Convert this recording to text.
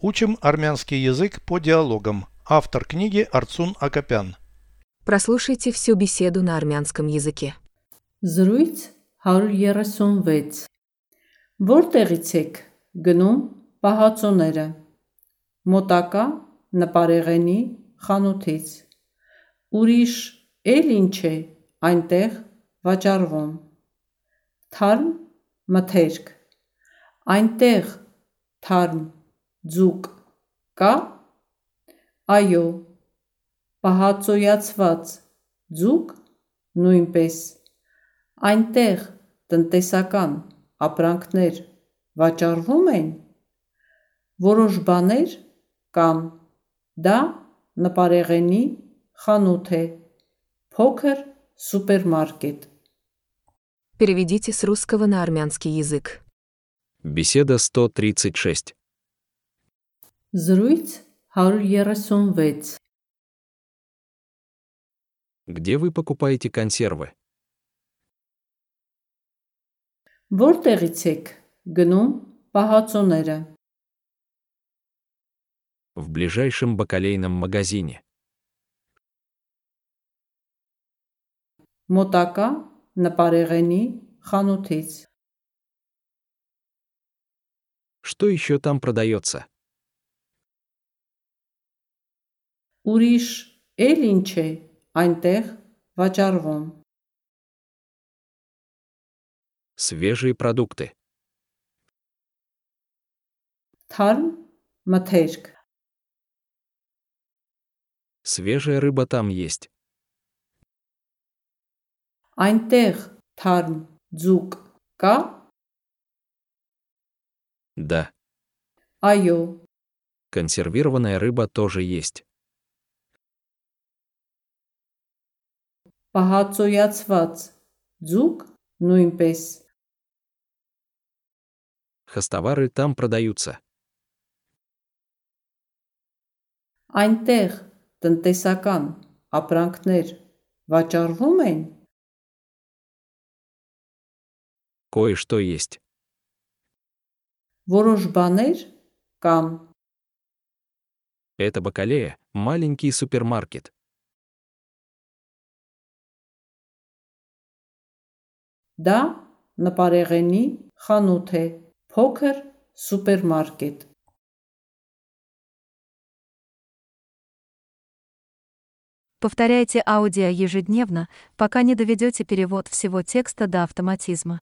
Учим армянский язык по диалогам. Автор книги Арцун Акопян. Прослушайте всю беседу на армянском языке. Զրույց 136 Որտեղից եք գնում պահածոները Մոտակա նպարեղենի խանութից Ուրիշ էլ ինչ է այնտեղ վաճառվում Թարմ մթերք Այնտեղ թարմ ձուկ կա Այո Պահածոյացված ձուկ նույնպես Այնտեղ տնտեսական ապրանքներ վաճառվում են Որոշ բաներ կան Դա նպարեղենի խանութ է Փոքր սուպերմարկետ Переведите с русского на армянский язык. Беседа 136. Զրույց 136 Где вы покупаете консервы? Որտեղից եք գնում պահածոները В ближайшем бакалейном магазине. Մոտակա նպարեղենի խանութից Что еще там продается? Ուրիշ էլ ինչ է այնտեղ վաճառվում Свежие продукты. Թարմ մթերք Свежая рыба там есть. Այնտեղ թարմ ձուկ կա Да, Այո консервированная рыба тоже есть. Պահածոյացված ձուկ նույնպես Хостовары там продаются. Այնտեղ տնտեսական ապրանքներ վաճառվում են Кое-что есть. Որոշ բաներ կան Это бакалея – маленький супермаркет. Դա նպարեղենի խանութ է Փոքր սուպերմարկետ Повторяйте аудио ежедневно, пока не доведете перевод всего текста до автоматизма.